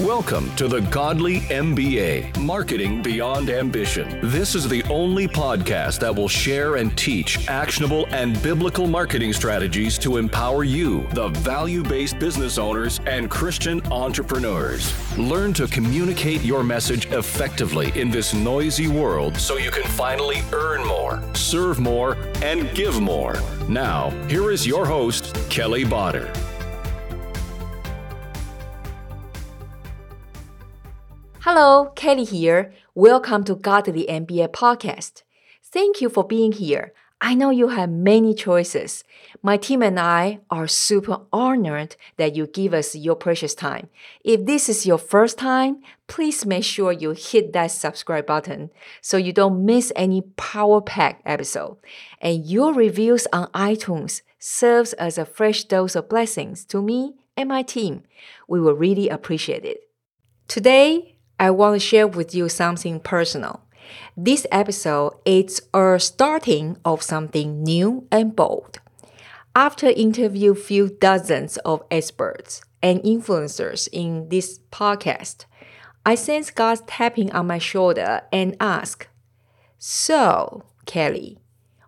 Welcome to the Godly MBA, Marketing Beyond Ambition. This is the only podcast that will share and teach actionable and biblical marketing strategies to empower you, the value based business owners and Christian entrepreneurs. Learn to communicate your message effectively in this noisy world so you can finally earn more, serve more, and give more. Now, here is your host, Kelly Botter. Hello, Kelly here. Welcome to Godly MBA podcast. Thank you for being here. I know you have many choices. My team and I are super honored that you give us your precious time. If this is your first time, please make sure you hit that subscribe button so you don't miss any power pack episode. And your reviews on iTunes serves as a fresh dose of blessings to me and my team. We will really appreciate it. Today, I want to share with you something personal. This episode is a starting of something new and bold. After interview few dozens of experts and influencers in this podcast, I sense God tapping on my shoulder and ask, "So, Kelly,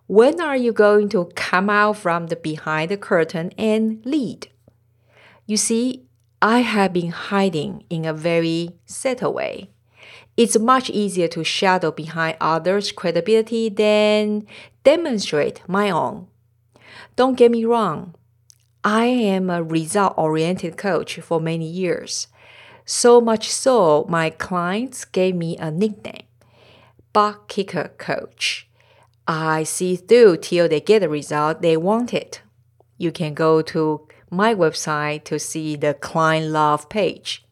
when are you going to come out from the behind the curtain and lead?" You see, I have been hiding in a very subtle way. It's much easier to shadow behind others' credibility than demonstrate my own. Don't get me wrong, I am a result oriented coach for many years. So much so, my clients gave me a nickname Butt Kicker Coach. I see through till they get the result they wanted. You can go to my website to see the client love page.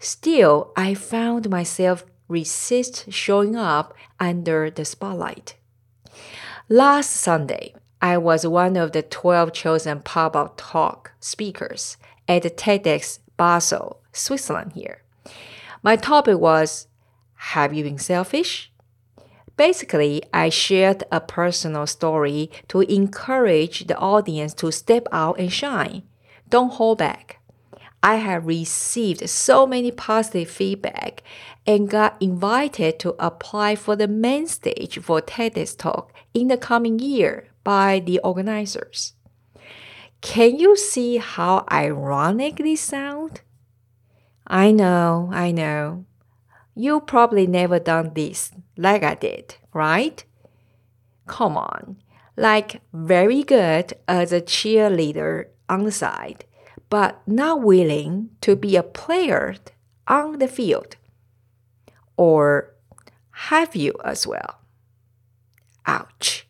Still, I found myself resist showing up under the spotlight. Last Sunday, I was one of the 12 chosen pop-up talk speakers at TEDx Basel, Switzerland here. My topic was Have you been selfish? Basically, I shared a personal story to encourage the audience to step out and shine. Don't hold back. I have received so many positive feedback and got invited to apply for the main stage for TEDx Talk in the coming year by the organizers. Can you see how ironic this sounds? I know, I know. You probably never done this like I did, right? Come on, like very good as a cheerleader on the side, but not willing to be a player on the field. Or have you as well? Ouch.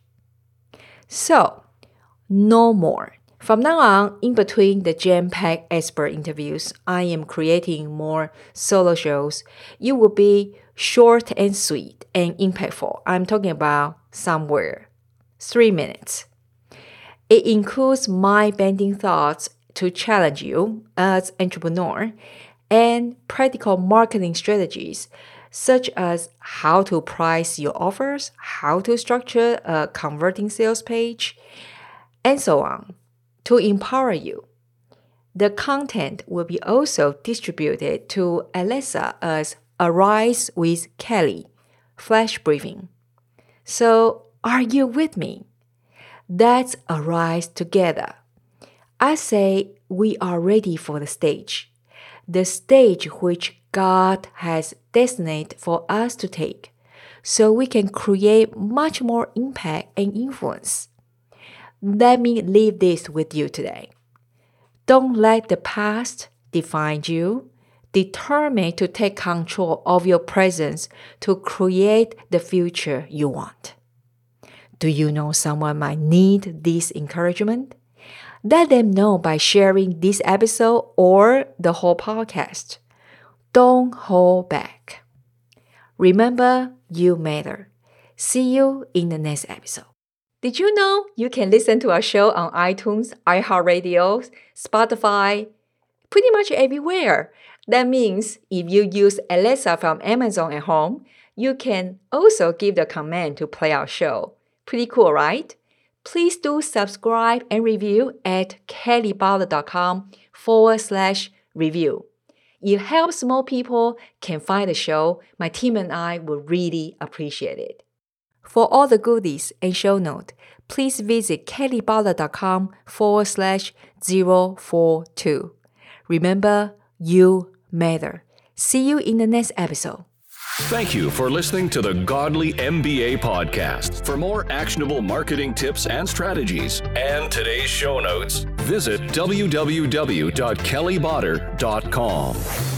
So, no more. From now on, in between the jam packed expert interviews, I am creating more solo shows. You will be short and sweet and impactful. I'm talking about somewhere three minutes. It includes my bending thoughts to challenge you as entrepreneur and practical marketing strategies such as how to price your offers, how to structure a converting sales page, and so on to empower you. The content will be also distributed to Alexa as Arise with Kelly flash briefing. So, are you with me? Let's arise together. I say we are ready for the stage, the stage which God has destined for us to take, so we can create much more impact and influence. Let me leave this with you today. Don't let the past define you. Determine to take control of your presence to create the future you want. Do you know someone might need this encouragement? Let them know by sharing this episode or the whole podcast. Don't hold back. Remember, you matter. See you in the next episode. Did you know you can listen to our show on iTunes, iHeartRadio, Spotify, pretty much everywhere? That means if you use Alexa from Amazon at home, you can also give the command to play our show. Pretty cool, right? Please do subscribe and review at kellybotter.com forward slash review. It helps more people can find the show. My team and I will really appreciate it. For all the goodies and show note, please visit kellybotter.com forward slash 042. Remember, you matter. See you in the next episode. Thank you for listening to the Godly MBA podcast. For more actionable marketing tips and strategies and today's show notes, visit www.kellybotter.com.